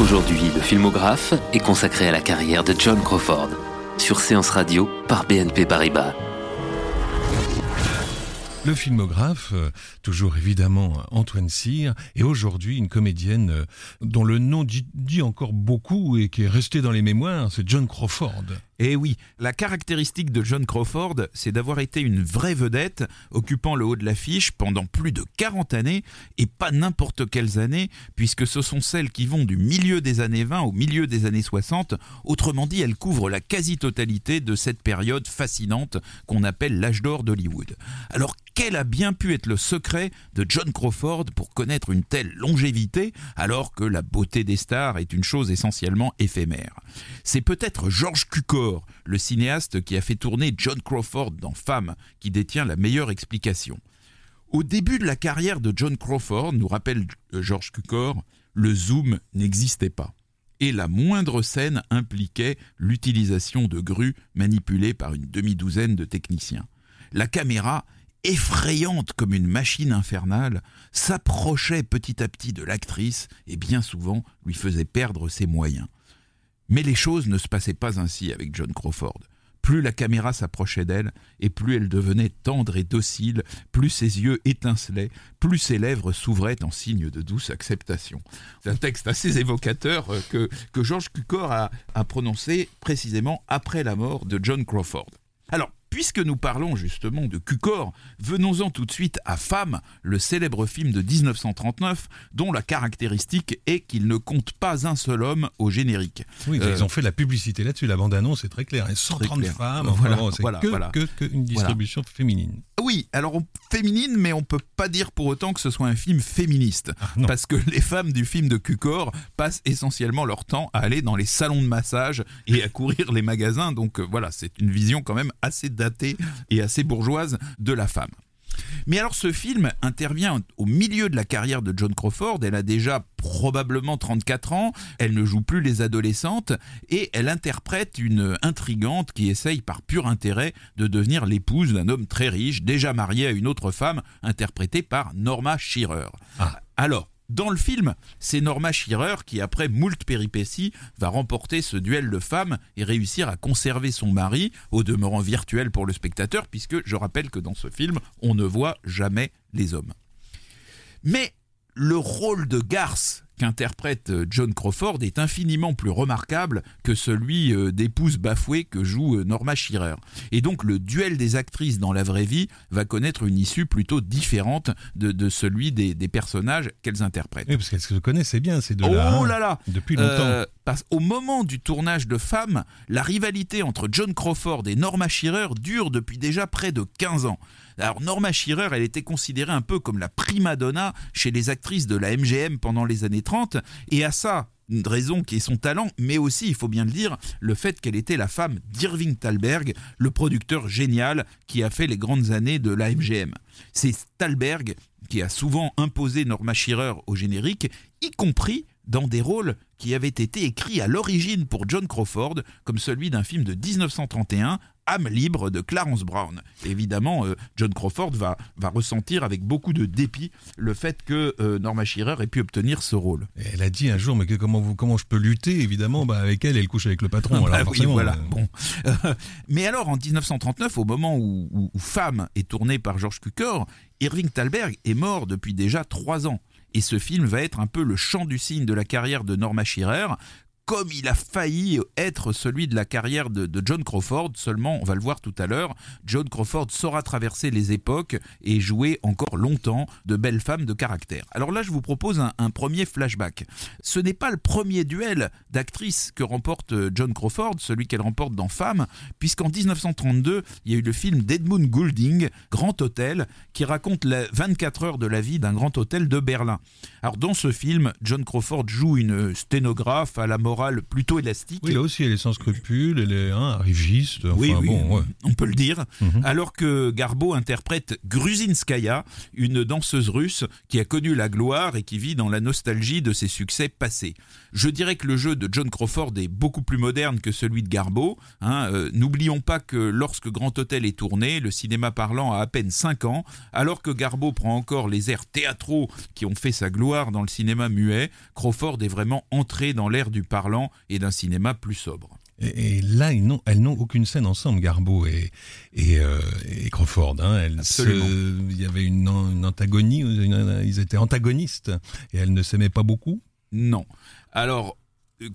Aujourd'hui, le filmographe est consacré à la carrière de John Crawford, sur Séance Radio par BNP Paribas. Le filmographe, euh, toujours évidemment Antoine Cyr, et aujourd'hui une comédienne euh, dont le nom dit, dit encore beaucoup et qui est resté dans les mémoires, c'est John Crawford. Eh oui, la caractéristique de John Crawford, c'est d'avoir été une vraie vedette, occupant le haut de l'affiche pendant plus de 40 années, et pas n'importe quelles années, puisque ce sont celles qui vont du milieu des années 20 au milieu des années 60. Autrement dit, elle couvre la quasi-totalité de cette période fascinante qu'on appelle l'âge d'or d'Hollywood. Alors, quel a bien pu être le secret de John Crawford pour connaître une telle longévité alors que la beauté des stars est une chose essentiellement éphémère? C'est peut-être George Cukor, le cinéaste qui a fait tourner John Crawford dans Femme, qui détient la meilleure explication. Au début de la carrière de John Crawford, nous rappelle euh, George Cukor, le zoom n'existait pas. Et la moindre scène impliquait l'utilisation de grues manipulées par une demi-douzaine de techniciens. La caméra effrayante comme une machine infernale, s'approchait petit à petit de l'actrice et bien souvent lui faisait perdre ses moyens. Mais les choses ne se passaient pas ainsi avec John Crawford. Plus la caméra s'approchait d'elle, et plus elle devenait tendre et docile, plus ses yeux étincelaient, plus ses lèvres s'ouvraient en signe de douce acceptation. C'est un texte assez évocateur euh, que, que Georges Cukor a, a prononcé précisément après la mort de John Crawford. Alors, Puisque nous parlons justement de Cucor, venons-en tout de suite à Femme, le célèbre film de 1939, dont la caractéristique est qu'il ne compte pas un seul homme au générique. Oui, euh, ils ont fait la publicité là-dessus, la bande-annonce est très claire, 130 femmes, voilà, c'est que, que, une distribution féminine. Oui, alors féminine, mais on peut pas dire pour autant que ce soit un film féministe, ah, parce que les femmes du film de Cucor passent essentiellement leur temps à aller dans les salons de massage et à courir les magasins, donc euh, voilà, c'est une vision quand même assez et assez bourgeoise de la femme. Mais alors ce film intervient au milieu de la carrière de John Crawford, elle a déjà probablement 34 ans, elle ne joue plus les adolescentes et elle interprète une intrigante qui essaye par pur intérêt de devenir l'épouse d'un homme très riche, déjà marié à une autre femme, interprétée par Norma Shearer. Ah. Alors, dans le film, c'est Norma Shearer qui, après moult péripéties, va remporter ce duel de femmes et réussir à conserver son mari, au demeurant virtuel pour le spectateur, puisque je rappelle que dans ce film, on ne voit jamais les hommes. Mais le rôle de garce qu'interprète euh, John Crawford est infiniment plus remarquable que celui euh, d'épouse bafouée que joue euh, Norma Shearer. Et donc le duel des actrices dans la vraie vie va connaître une issue plutôt différente de, celui des, personnages qu'elles interprètent. Oui, parce qu'elles se connaissaient bien ces deux-là. Oh là là Depuis longtemps. Parce, au moment du tournage de Femmes, la rivalité entre John Crawford et Norma Shearer dure depuis déjà près de 15 ans. Alors Norma Shearer, elle était considérée un peu comme la prima donna chez les actrices de la MGM pendant les années 30, et à ça, une raison qui est son talent, mais aussi, il faut bien le dire, le fait qu'elle était la femme d'Irving Thalberg, le producteur génial qui a fait les grandes années de la MGM. C'est Thalberg qui a souvent imposé Norma Shearer au générique, y compris dans des rôles qui avaient été écrits à l'origine pour John Crawford, comme celui d'un film de 1931, âme libre de Clarence Brown. évidemment, euh, John Crawford va, va ressentir avec beaucoup de dépit le fait que euh, Norma Shearer ait pu obtenir ce rôle. elle a dit un jour, mais comment, vous, comment je peux lutter Évidemment, bah, avec elle, elle couche avec le patron. Bah voilà. Euh. Bon. mais alors, en 1939, au moment où, où, Femme est tournée par George Cukor, Irving Thalberg est mort depuis déjà trois ans. Et ce film va être un peu le chant du cygne de la carrière de Norma Shearer, comme il a failli être celui de la carrière de, John Crawford. Seulement, on va le voir tout à l'heure, John Crawford saura traverser les époques et jouer encore longtemps de belles femmes de caractère. Alors là, je vous propose un, un premier flashback. Ce n'est pas le premier duel d'actrices que remporte euh, John Crawford, celui qu'elle remporte dans Femme, puisqu'en 1932, il y a eu le film d'Edmund Goulding, Grand Hôtel, qui raconte les 24 heures de la vie d'un grand hôtel de Berlin. Alors dans ce film, John Crawford joue une sténographe à la morale plutôt élastique. Oui, là aussi, elle est sans scrupules, elle est hein, arriviste. oui, on peut le dire. Mhm. Alors que Garbo interprète Gruzinskaya, une danseuse russe qui a connu la gloire et qui vit dans la nostalgie de ses succès passés. Je dirais que le jeu de John Crawford est beaucoup plus moderne que celui de Garbo. Hein. Euh, n'oublions pas que lorsque Grand Hôtel est tourné, le cinéma parlant a à peine 5 ans, alors que Garbo prend encore les airs théâtraux qui ont fait sa gloire dans le cinéma muet, Crawford est vraiment entré dans l'ère du parlant et d'un cinéma plus sobre. Et, là, ils n'ont, elles n'ont aucune scène ensemble, Garbo et, et, euh, Crawford. Hein. il y avait une, une antagonie, ils étaient antagonistes et elles ne s'aimaient pas beaucoup? Non. Alors,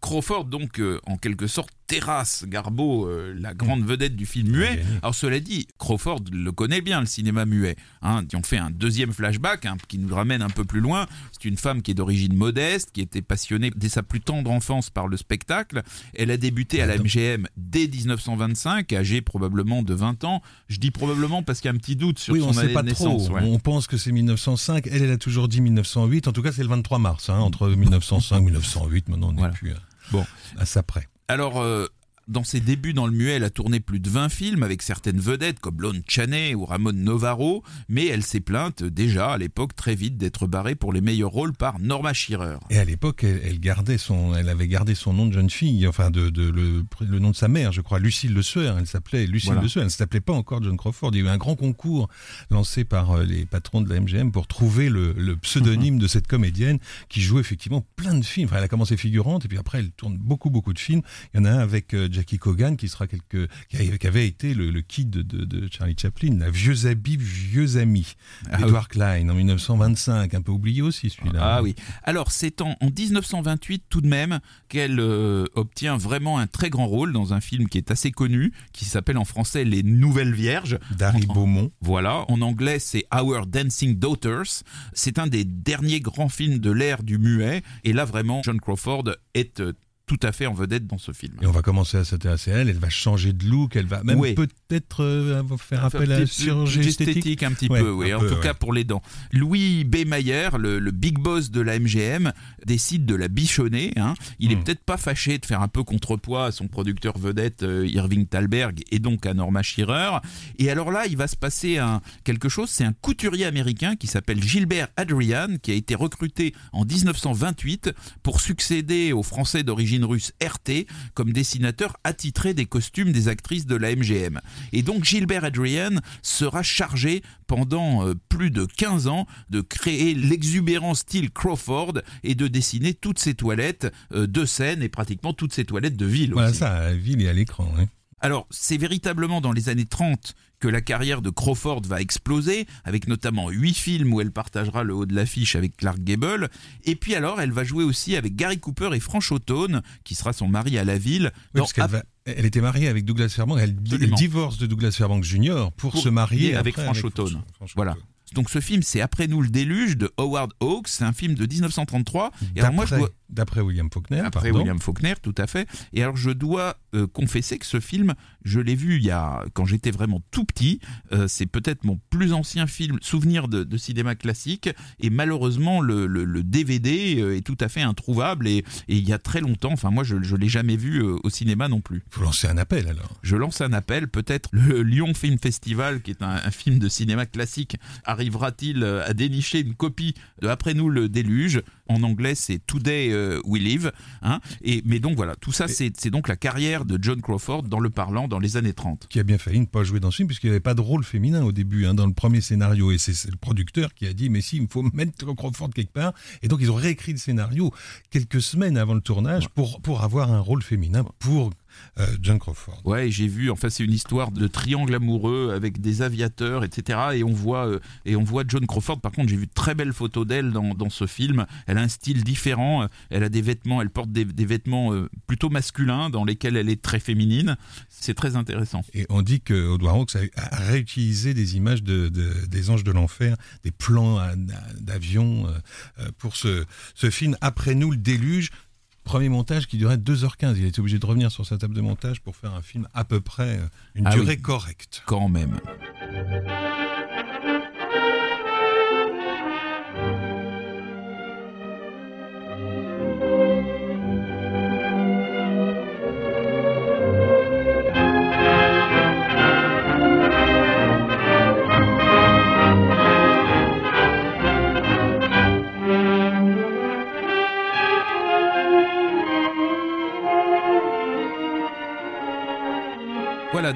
Crawford, donc, euh, en quelque sorte, terrasse Garbo, euh, la grande vedette du film muet. Alors cela dit, Crawford le connaît bien, le cinéma muet. Hein, on fait un deuxième flashback hein, qui nous ramène un peu plus loin. C'est une femme qui est d'origine modeste, qui était passionnée dès sa plus tendre enfance par le spectacle. Elle a débuté à la MGM dès 1925, âgée probablement de 20 ans. Je dis probablement parce qu'il y a un petit doute sur oui, son on année pas de naissance. Trop. On pense que c'est 1905. Elle, elle a toujours dit 1908. En tout cas, c'est le 23 mars, hein, entre 1905 et 1908. Maintenant, on n'est plus bon. à ça près. Alors, euh, dans ses débuts dans le muet, elle a tourné plus de 20 films avec certaines vedettes comme Lon Chaney ou Ramon Novaro, mais elle s'est plainte déjà à l'époque très vite d'être barrée pour les meilleurs rôles par Norma Shearer. Et à l'époque, elle, gardait son, elle avait gardé son nom de jeune fille, enfin de, le, nom de sa mère, je crois, Lucille Le Sueur. Elle s'appelait Lucille Le Sueur. Elle ne s'appelait pas encore John Crawford. Il y a eu un grand concours lancé par euh, les patrons de la MGM pour trouver le, pseudonyme de cette comédienne qui joue effectivement plein de films. Enfin, elle a commencé figurante et puis après elle tourne beaucoup beaucoup de films. Il y en a un avec euh, Jackie Cogan, qui sera quelque, qui avait été le, kid de, Charlie Chaplin, la vieux habit, vieux ami, ah, Edward Klein en 1925, un peu oublié aussi celui-là. Ah oui. Alors c'est en, 1928 tout de même qu'elle euh, obtient vraiment un très grand rôle dans un film qui est assez connu, qui s'appelle en français Les Nouvelles Vierges. D'Harry Beaumont. Voilà. En anglais c'est Our Dancing Daughters. C'est un des derniers grands films de l'ère du muet. Et là vraiment, John Crawford est euh, tout à fait en vedette dans ce film. Et on va commencer à s'intéresser à elle, elle va changer de look, elle va même peut-être euh, faire appel à la chirurgie esthétique. un petit peu, oui, en tout cas pour les dents. Louis B. Mayer, le, big boss de la MGM, décide de la bichonner. Hein. Il est hmm. peut-être pas fâché de faire un peu contrepoids à son producteur vedette euh, Irving Thalberg et donc à Norma Shearer. Et alors là, il va se passer un, quelque chose, c'est un couturier américain qui s'appelle Gilbert Adrian, qui a été recruté en 1928 pour succéder aux Français d'origine russe RT comme dessinateur attitré des costumes des actrices de la MGM. Et donc Gilbert Adrian sera chargé pendant euh, plus de 15 ans de créer l'exubérant style Crawford et de dessiner toutes ses toilettes euh, de scène et pratiquement toutes ses toilettes de ville. Voilà ça, à ville et à l'écran. Alors, c'est véritablement dans les années 30 que la carrière de Crawford va exploser, avec notamment huit films où elle partagera le haut de l'affiche avec Clark Gable. Et puis alors, elle va jouer aussi avec Gary Cooper et Franche Autone, qui sera son mari à la ville. elle, était mariée avec Douglas Fairbanks. Elle, divorce de Douglas Fairbanks Jr. pour, se marier avec Franche Autone. Voilà. Donc ce film, c'est Après nous le déluge de Howard Hawks. C'est un film de 1933. Et alors moi, je dois... D'après William Faulkner. Après William Faulkner, tout à fait. Et alors je dois euh, confesser que ce film, je l'ai vu il y a quand j'étais vraiment tout petit. Euh, c'est peut-être mon plus ancien film souvenir de, cinéma classique. Et malheureusement, le, le, DVD euh, est tout à fait introuvable et, et, il y a très longtemps. Enfin moi, je ne l'ai jamais vu au cinéma non plus. Vous lancez un appel alors. Je lance un appel. Peut-être le Lyon Film Festival, qui est un, un film de cinéma classique, arrivera-t-il à dénicher une copie de Après nous le déluge? En anglais, c'est Today euh, We Live. Hein. Et, mais donc voilà, tout ça, c'est donc la carrière de John Crawford dans le parlant dans les années 30. Qui a bien failli ne pas jouer dans ce film, puisqu'il n'y avait pas de rôle féminin au début, hein, dans le premier scénario. Et c'est le producteur qui a dit, mais si, il faut mettre Crawford quelque part. Et donc, ils ont réécrit le scénario quelques semaines avant le tournage pour, pour avoir un rôle féminin, pour John Crawford. Ouais, j'ai vu. Enfin, c'est une histoire de triangle amoureux avec des aviateurs, etc. Et on voit et on voit John Crawford. Par contre, j'ai vu de très belles photos d'elle dans, dans, ce film. Elle a un style différent. Elle a des vêtements. Elle porte des, des vêtements plutôt masculins dans lesquels elle est très féminine. C'est très intéressant. Et on dit que Audouin Hawks a réutilisé des images de, des anges de l'enfer, des plans d'avion pour ce, ce film. Après nous, le déluge. Premier montage qui durait 2h15. Il était obligé de revenir sur sa table de montage pour faire un film à peu près euh, une ah durée correcte. Quand même.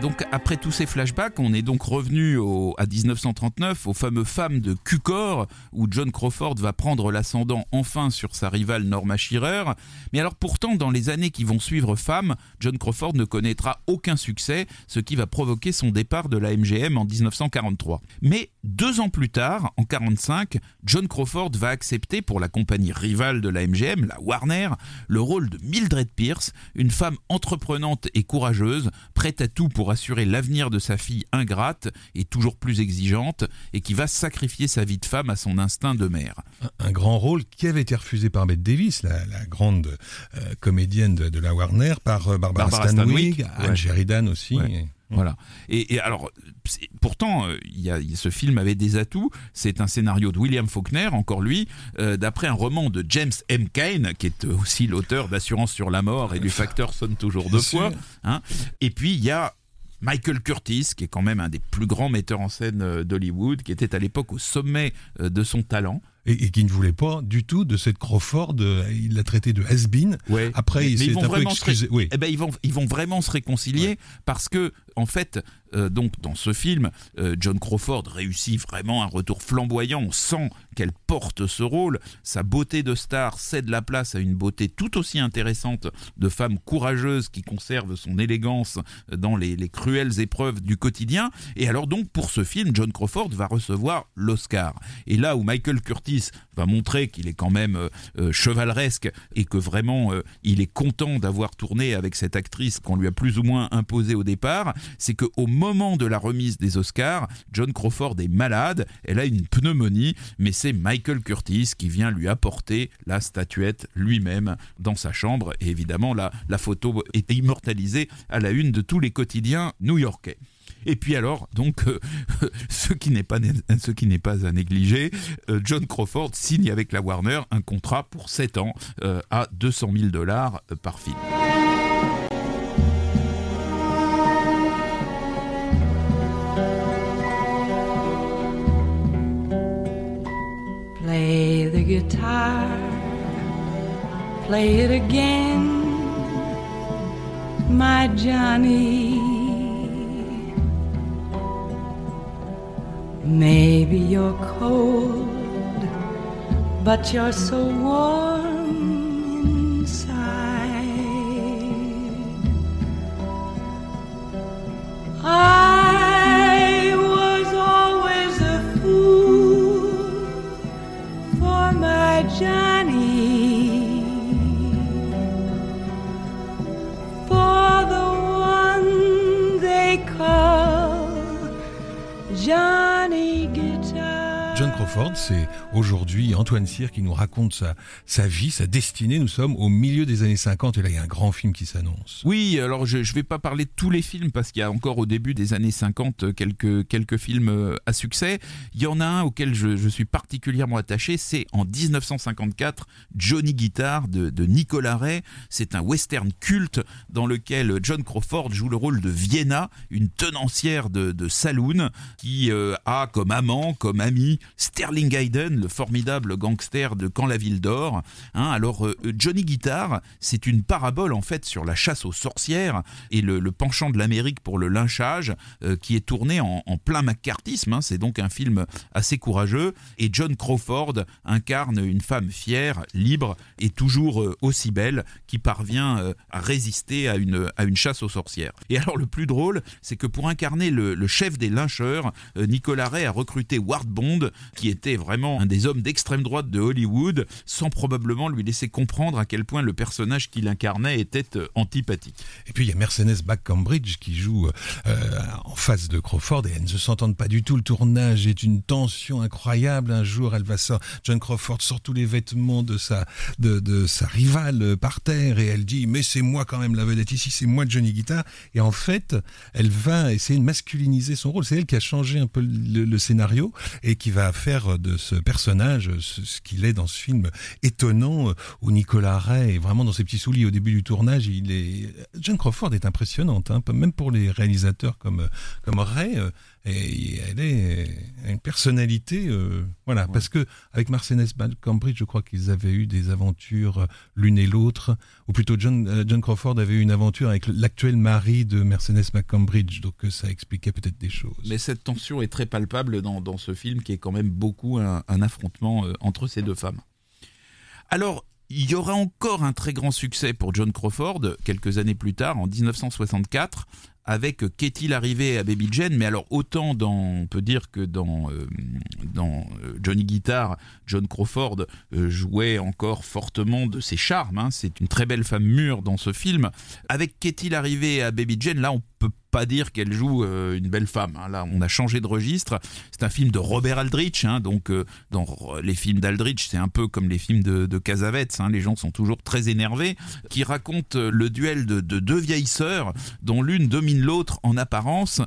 Donc après tous ces flashbacks, on est donc revenu à 1939, aux fameux femmes de Cukor, où John Crawford va prendre l'ascendant enfin sur sa rivale Norma Shearer. Mais alors pourtant, dans les années qui vont suivre Femmes, John Crawford ne connaîtra aucun succès, ce qui va provoquer son départ de la MGM en 1943. Mais deux ans plus tard, en 1945, John Crawford va accepter pour la compagnie rivale de la MGM, la Warner, le rôle de Mildred Pierce, une femme entreprenante et courageuse, prête à tout pour assurer l'avenir de sa fille ingrate et toujours plus exigeante, et qui va sacrifier sa vie de femme à son instinct de mère. Un, grand rôle qui avait été refusé par Bette Davis, la, grande euh, comédienne de, la Warner, par euh, Barbara, Stanwyck, Anne Sheridan aussi. Voilà. Et, alors, pourtant, euh, y a, ce film avait des atouts. C'est un scénario de William Faulkner, encore lui, d'après un roman de James M. Cain, qui est aussi l'auteur d'Assurance sur la mort et du Facteur sonne toujours deux fois. Hein. Et puis, il y a Michael Curtis, qui est quand même un des plus grands metteurs en scène euh, d'Hollywood, qui était à l'époque au sommet euh, de son talent. Et, qui ne voulait pas du tout de cette Crawford. Euh, il l'a traité de has-been. Après, il s'est un peu excusé. Oui. Eh ben, ils, vont, ils vont vraiment se réconcilier parce que, en fait, euh, donc dans ce film, euh, John Crawford réussit vraiment un retour flamboyant. On sent qu'elle porte ce rôle. Sa beauté de star cède la place à une beauté tout aussi intéressante de femme courageuse qui conserve son élégance dans les, cruelles épreuves du quotidien. Et alors donc pour ce film, John Crawford va recevoir l'Oscar. Et là où Michael Curtis va montrer qu'il est quand même euh, chevaleresque et que vraiment il est content d'avoir tourné avec cette actrice qu'on lui a plus ou moins imposée au départ, c'est que au moment de la remise des Oscars, John Crawford est malade, elle a une pneumonie, mais c'est Michael Curtis qui vient lui apporter la statuette lui-même dans sa chambre. Et évidemment, la, photo est immortalisée à la une de tous les quotidiens new-yorkais. Et puis alors, donc, euh, ce qui n'est pas, ce qui n'est pas à négliger, euh, John Crawford signe avec la Warner un contrat pour 7 ans euh, à 200 000 dollars par film. Guitar, play it again, my Johnny. Maybe you're cold, but you're so warm C'est aujourd'hui Antoine Cyr qui nous raconte sa, sa vie, sa destinée. Nous sommes au milieu des années 50 et là il y a un grand film qui s'annonce. Oui, alors je ne vais pas parler de tous les films parce qu'il y a encore au début des années 50 quelques, quelques films euh, à succès. Il y en a un auquel je, je suis particulièrement attaché, c'est en 1954 Johnny Guitar de, de Nicolas Ray. C'est un western culte dans lequel John Crawford joue le rôle de Vienna, une tenancière de, de saloon qui euh, a comme amant, comme ami, Sterling Hayden, le formidable gangster de Quand la ville dort. Hein, alors euh, Johnny Guitar, c'est une parabole en fait sur la chasse aux sorcières et le, penchant de l'Amérique pour le lynchage euh, qui est tourné en, plein McCarthyisme. Hein. c'est donc un film assez courageux et John Crawford incarne une femme fière, libre et toujours euh, aussi belle qui parvient à résister à une, à une chasse aux sorcières. Et alors le plus drôle, c'est que pour incarner le, le chef des lyncheurs, Nicolas Ray a recruté Ward Bond, qui était vraiment un des hommes d'extrême droite de Hollywood, sans probablement lui laisser comprendre à quel point le personnage qu'il incarnait était euh, antipathique. Et puis il y a Mercedes Cambridge qui joue euh, en face de Crawford et elles ne se s'entendent pas du tout. Le tournage est une tension incroyable. Un jour, elle va sortir, John Crawford sort tous les vêtements de sa, de, de sa rivale euh, par terre et elle dit mais c'est moi quand même la vedette ici, c'est moi Johnny Guitar. Et en fait, elle va essayer de masculiniser son rôle. C'est elle qui a changé un peu le, le scénario et qui va faire de ce personnage ce, qu'il est dans ce film étonnant euh, où Nicolas Ray est vraiment dans ses petits souliers au début du tournage. Il est John Crawford est impressionnante, hein, même pour les réalisateurs comme comme Ray. Euh, et elle est une personnalité, euh, voilà, parce que avec Marcenes Cambridge, je crois qu'ils avaient eu des aventures euh, l'une et l'autre, ou plutôt John, euh, John Crawford avait eu une aventure avec l'actuel mari de Mercedes McCambridge, donc ça expliquait peut-être des choses. Mais cette tension est très palpable dans, dans ce film, qui est quand même beaucoup un, un affrontement entre ces deux femmes. Alors, il y aura encore un très grand succès pour John Crawford quelques années plus tard, en 1964, avec qu'est-il arrivé à Baby Jane Mais alors autant dans, on peut dire que dans euh, dans euh, Johnny Guitar, John Crawford euh, jouait encore fortement de ses charmes. Hein. C'est une très belle femme mûre dans ce film. Avec qu'est-il arrivé à Baby Jane Là, on peut pas dire qu'elle joue euh, une belle femme. Hein. Là, on a changé de registre. C'est un film de Robert Aldrich. Hein. donc, euh, dans les films d'Aldrich, c'est un peu comme les films de, de. Hein. les gens sont toujours très énervés. Qui raconte euh, le duel de, deux vieilles sœurs, dont l'une domine l'autre en apparence,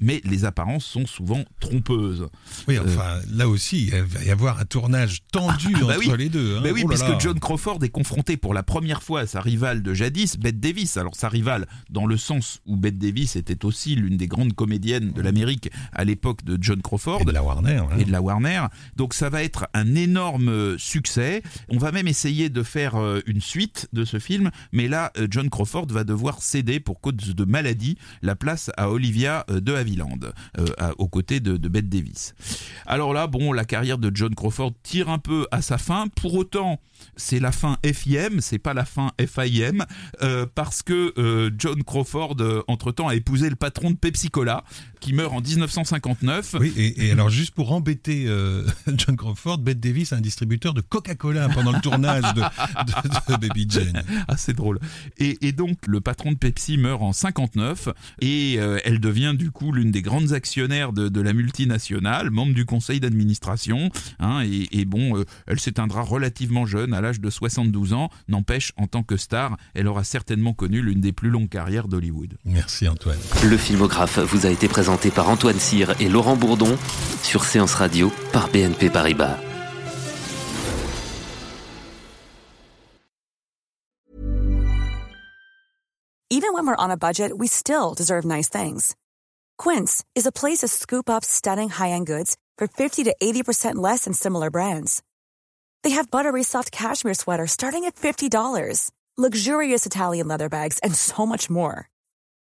mais les apparences sont souvent trompeuses. Oui, enfin, là aussi, il va y avoir un tournage tendu ah, bah entre les deux. Bah oui, oh puisque John Crawford est confronté pour la première fois à sa rivale de jadis, Bette Davis. Alors, sa rivale, dans le sens où Bette Davis était aussi l'une des grandes comédiennes de l'Amérique à l'époque de John Crawford. Et de la Warner. Hein. Et de la Warner. Donc ça va être un énorme euh, succès. On va même essayer de faire euh, une suite de ce film, mais là, euh, John Crawford va devoir céder pour cause de maladie la place à Olivia de Havilland, aux côtés de, de Bette Davis. Alors là, bon, la carrière de John Crawford tire un peu à sa fin. Pour autant, c'est la fin FIM, c'est pas la fin FIM, parce que John Crawford, entre-temps, a épousé le patron de Pepsi Cola, qui meurt en 1959. Oui, et, alors juste pour embêter euh, John Crawford, Bette Davis, un distributeur de Coca-Cola pendant le tournage de, Baby Jane. Ah, c'est drôle. Et, donc, le patron de Pepsi meurt en 59 et euh, elle devient du coup l'une des grandes actionnaires de, la multinationale, membre du conseil d'administration. Hein, et, bon, euh, elle s'éteindra relativement jeune, à l'âge de 72 ans. N'empêche, en tant que star, elle aura certainement connu l'une des plus longues carrières d'Hollywood. Merci Antoine. Le filmographe vous a été présenté par Antoine Cyr et Laurent Bourdon sur Séance Radio par BNP Paribas. Even when we're on a budget, we still deserve nice things. Quince is a place to scoop up stunning high-end goods for 50 to 80% less than similar brands. They have buttery soft cashmere sweaters starting at $50, luxurious Italian leather bags, and so much more.